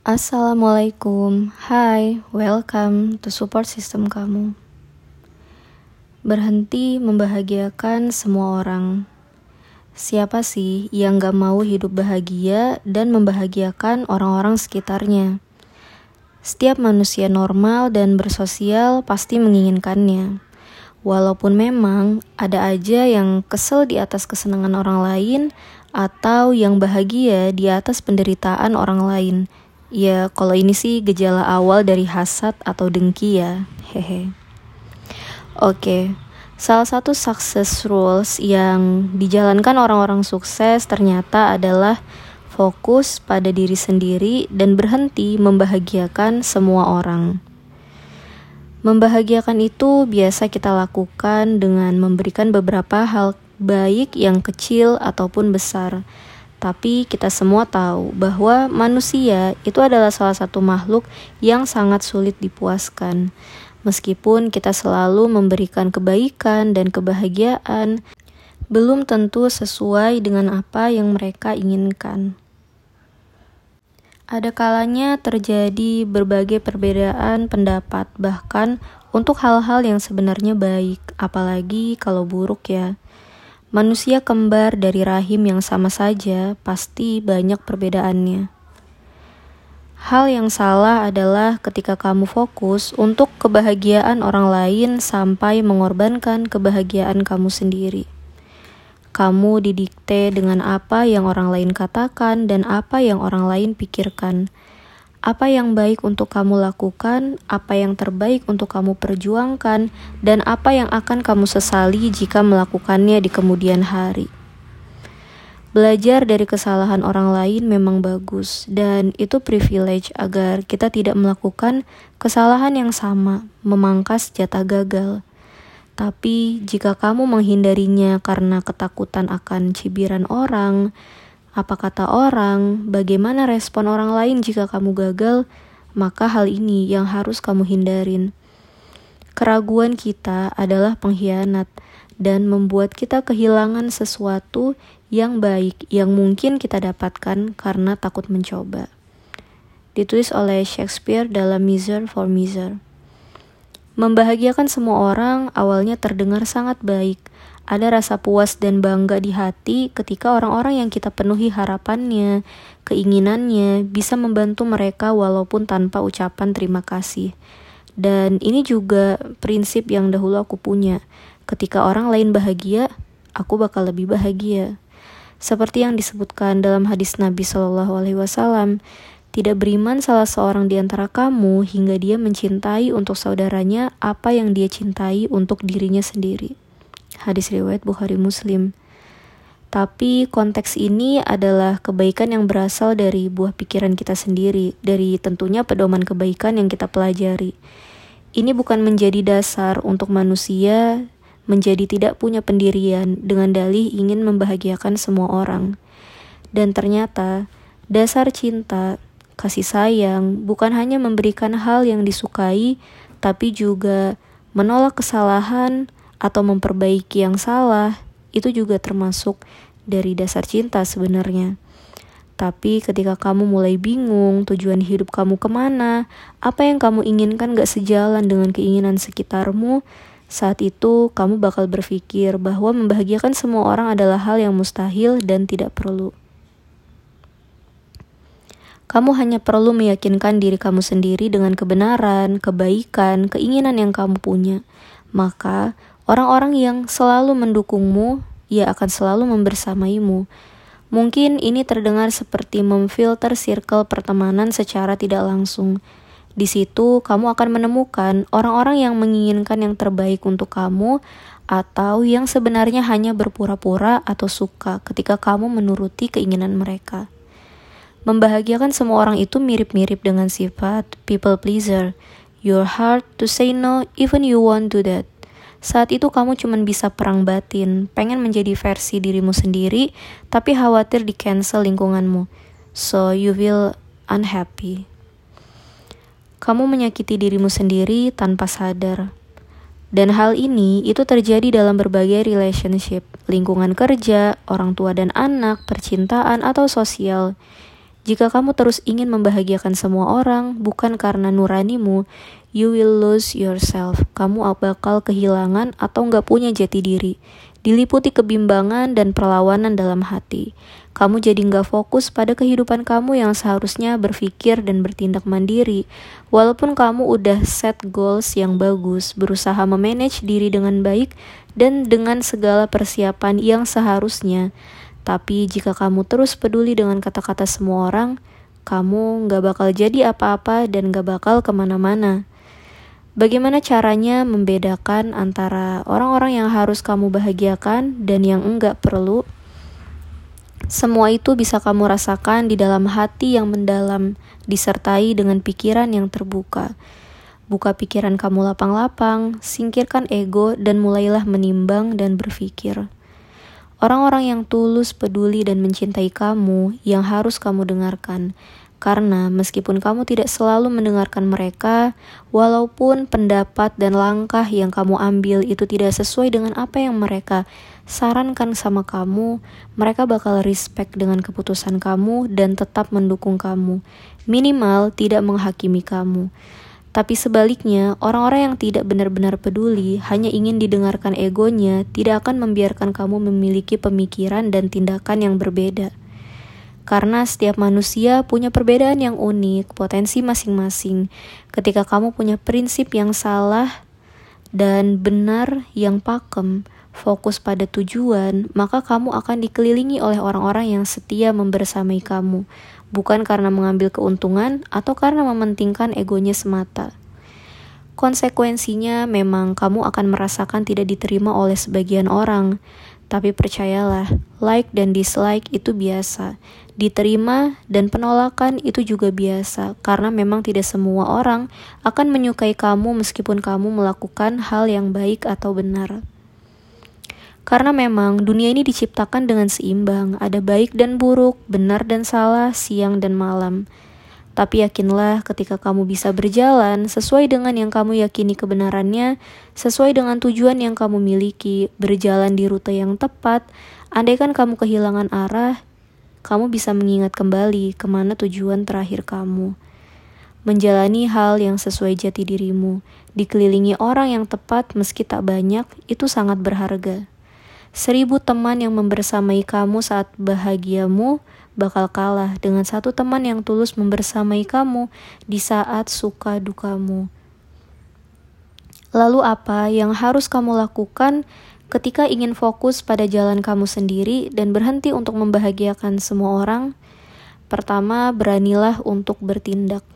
Assalamualaikum, hai, welcome to support system kamu. Berhenti membahagiakan semua orang. Siapa sih yang gak mau hidup bahagia dan membahagiakan orang-orang sekitarnya? Setiap manusia normal dan bersosial pasti menginginkannya. Walaupun memang ada aja yang kesel di atas kesenangan orang lain atau yang bahagia di atas penderitaan orang lain Ya, kalau ini sih gejala awal dari hasad atau dengki ya. Hehe. Oke. Salah satu success rules yang dijalankan orang-orang sukses ternyata adalah fokus pada diri sendiri dan berhenti membahagiakan semua orang. Membahagiakan itu biasa kita lakukan dengan memberikan beberapa hal baik yang kecil ataupun besar tapi kita semua tahu bahwa manusia itu adalah salah satu makhluk yang sangat sulit dipuaskan. Meskipun kita selalu memberikan kebaikan dan kebahagiaan, belum tentu sesuai dengan apa yang mereka inginkan. Ada kalanya terjadi berbagai perbedaan pendapat, bahkan untuk hal-hal yang sebenarnya baik, apalagi kalau buruk ya. Manusia kembar dari rahim yang sama saja pasti banyak perbedaannya. Hal yang salah adalah ketika kamu fokus untuk kebahagiaan orang lain sampai mengorbankan kebahagiaan kamu sendiri. Kamu didikte dengan apa yang orang lain katakan dan apa yang orang lain pikirkan apa yang baik untuk kamu lakukan, apa yang terbaik untuk kamu perjuangkan, dan apa yang akan kamu sesali jika melakukannya di kemudian hari. Belajar dari kesalahan orang lain memang bagus, dan itu privilege agar kita tidak melakukan kesalahan yang sama, memangkas jatah gagal. Tapi jika kamu menghindarinya karena ketakutan akan cibiran orang, apa kata orang, bagaimana respon orang lain jika kamu gagal, maka hal ini yang harus kamu hindarin. Keraguan kita adalah pengkhianat dan membuat kita kehilangan sesuatu yang baik yang mungkin kita dapatkan karena takut mencoba. Ditulis oleh Shakespeare dalam Miser for Miser. Membahagiakan semua orang awalnya terdengar sangat baik, ada rasa puas dan bangga di hati ketika orang-orang yang kita penuhi harapannya, keinginannya bisa membantu mereka walaupun tanpa ucapan terima kasih. Dan ini juga prinsip yang dahulu aku punya. Ketika orang lain bahagia, aku bakal lebih bahagia. Seperti yang disebutkan dalam hadis Nabi Shallallahu Alaihi Wasallam, tidak beriman salah seorang di antara kamu hingga dia mencintai untuk saudaranya apa yang dia cintai untuk dirinya sendiri hadis riwayat Bukhari Muslim. Tapi konteks ini adalah kebaikan yang berasal dari buah pikiran kita sendiri, dari tentunya pedoman kebaikan yang kita pelajari. Ini bukan menjadi dasar untuk manusia menjadi tidak punya pendirian dengan dalih ingin membahagiakan semua orang. Dan ternyata dasar cinta, kasih sayang bukan hanya memberikan hal yang disukai, tapi juga menolak kesalahan, atau memperbaiki yang salah, itu juga termasuk dari dasar cinta sebenarnya. Tapi ketika kamu mulai bingung tujuan hidup kamu ke mana, apa yang kamu inginkan gak sejalan dengan keinginan sekitarmu, saat itu kamu bakal berpikir bahwa membahagiakan semua orang adalah hal yang mustahil dan tidak perlu. Kamu hanya perlu meyakinkan diri kamu sendiri dengan kebenaran, kebaikan, keinginan yang kamu punya. Maka, Orang-orang yang selalu mendukungmu, ia akan selalu membersamaimu. Mungkin ini terdengar seperti memfilter circle pertemanan secara tidak langsung. Di situ, kamu akan menemukan orang-orang yang menginginkan yang terbaik untuk kamu, atau yang sebenarnya hanya berpura-pura atau suka ketika kamu menuruti keinginan mereka. Membahagiakan semua orang itu mirip-mirip dengan sifat people pleaser. Your heart to say no even you want to that. Saat itu kamu cuma bisa perang batin, pengen menjadi versi dirimu sendiri, tapi khawatir di cancel lingkunganmu. So you feel unhappy. Kamu menyakiti dirimu sendiri tanpa sadar. Dan hal ini itu terjadi dalam berbagai relationship, lingkungan kerja, orang tua dan anak, percintaan atau sosial. Jika kamu terus ingin membahagiakan semua orang, bukan karena nuranimu, you will lose yourself. Kamu bakal kehilangan atau nggak punya jati diri. Diliputi kebimbangan dan perlawanan dalam hati. Kamu jadi nggak fokus pada kehidupan kamu yang seharusnya berpikir dan bertindak mandiri. Walaupun kamu udah set goals yang bagus, berusaha memanage diri dengan baik dan dengan segala persiapan yang seharusnya, tapi jika kamu terus peduli dengan kata-kata semua orang, kamu gak bakal jadi apa-apa dan gak bakal ke mana-mana. Bagaimana caranya membedakan antara orang-orang yang harus kamu bahagiakan dan yang enggak perlu? Semua itu bisa kamu rasakan di dalam hati yang mendalam, disertai dengan pikiran yang terbuka. Buka pikiran kamu lapang-lapang, singkirkan ego, dan mulailah menimbang dan berpikir. Orang-orang yang tulus, peduli, dan mencintai kamu yang harus kamu dengarkan. Karena meskipun kamu tidak selalu mendengarkan mereka, walaupun pendapat dan langkah yang kamu ambil itu tidak sesuai dengan apa yang mereka sarankan sama kamu, mereka bakal respect dengan keputusan kamu dan tetap mendukung kamu. Minimal tidak menghakimi kamu. Tapi sebaliknya, orang-orang yang tidak benar-benar peduli, hanya ingin didengarkan egonya, tidak akan membiarkan kamu memiliki pemikiran dan tindakan yang berbeda. Karena setiap manusia punya perbedaan yang unik, potensi masing-masing. Ketika kamu punya prinsip yang salah dan benar yang pakem, fokus pada tujuan, maka kamu akan dikelilingi oleh orang-orang yang setia membersamai kamu bukan karena mengambil keuntungan atau karena mementingkan egonya semata. Konsekuensinya memang kamu akan merasakan tidak diterima oleh sebagian orang, tapi percayalah, like dan dislike itu biasa. Diterima dan penolakan itu juga biasa, karena memang tidak semua orang akan menyukai kamu meskipun kamu melakukan hal yang baik atau benar. Karena memang dunia ini diciptakan dengan seimbang, ada baik dan buruk, benar dan salah, siang dan malam. Tapi yakinlah ketika kamu bisa berjalan sesuai dengan yang kamu yakini kebenarannya, sesuai dengan tujuan yang kamu miliki, berjalan di rute yang tepat, andaikan kamu kehilangan arah, kamu bisa mengingat kembali ke mana tujuan terakhir kamu. Menjalani hal yang sesuai jati dirimu, dikelilingi orang yang tepat meski tak banyak, itu sangat berharga. Seribu teman yang membersamai kamu saat bahagiamu bakal kalah dengan satu teman yang tulus membersamai kamu di saat suka dukamu. Lalu, apa yang harus kamu lakukan ketika ingin fokus pada jalan kamu sendiri dan berhenti untuk membahagiakan semua orang? Pertama, beranilah untuk bertindak.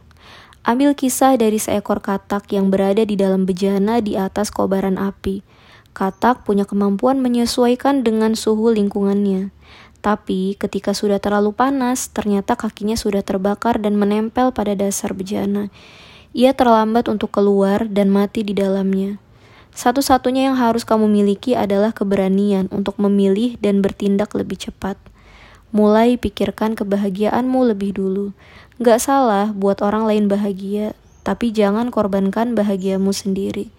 Ambil kisah dari seekor katak yang berada di dalam bejana di atas kobaran api. Katak punya kemampuan menyesuaikan dengan suhu lingkungannya. Tapi ketika sudah terlalu panas, ternyata kakinya sudah terbakar dan menempel pada dasar bejana. Ia terlambat untuk keluar dan mati di dalamnya. Satu-satunya yang harus kamu miliki adalah keberanian untuk memilih dan bertindak lebih cepat. Mulai pikirkan kebahagiaanmu lebih dulu. Gak salah buat orang lain bahagia, tapi jangan korbankan bahagiamu sendiri.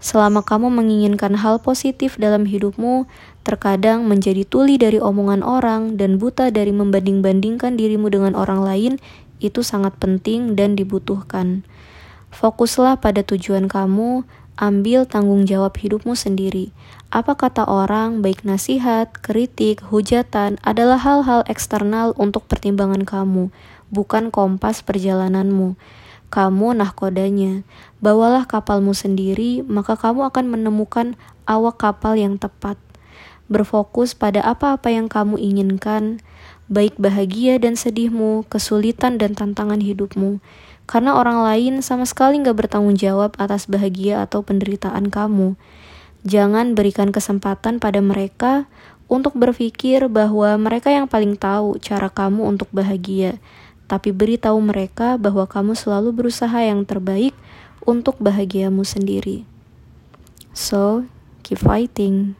Selama kamu menginginkan hal positif dalam hidupmu, terkadang menjadi tuli dari omongan orang dan buta dari membanding-bandingkan dirimu dengan orang lain, itu sangat penting dan dibutuhkan. Fokuslah pada tujuan kamu, ambil tanggung jawab hidupmu sendiri. Apa kata orang, baik nasihat, kritik, hujatan adalah hal-hal eksternal untuk pertimbangan kamu, bukan kompas perjalananmu kamu nahkodanya. Bawalah kapalmu sendiri, maka kamu akan menemukan awak kapal yang tepat. Berfokus pada apa-apa yang kamu inginkan, baik bahagia dan sedihmu, kesulitan dan tantangan hidupmu. Karena orang lain sama sekali gak bertanggung jawab atas bahagia atau penderitaan kamu. Jangan berikan kesempatan pada mereka untuk berpikir bahwa mereka yang paling tahu cara kamu untuk bahagia tapi beritahu mereka bahwa kamu selalu berusaha yang terbaik untuk bahagiamu sendiri. So, keep fighting.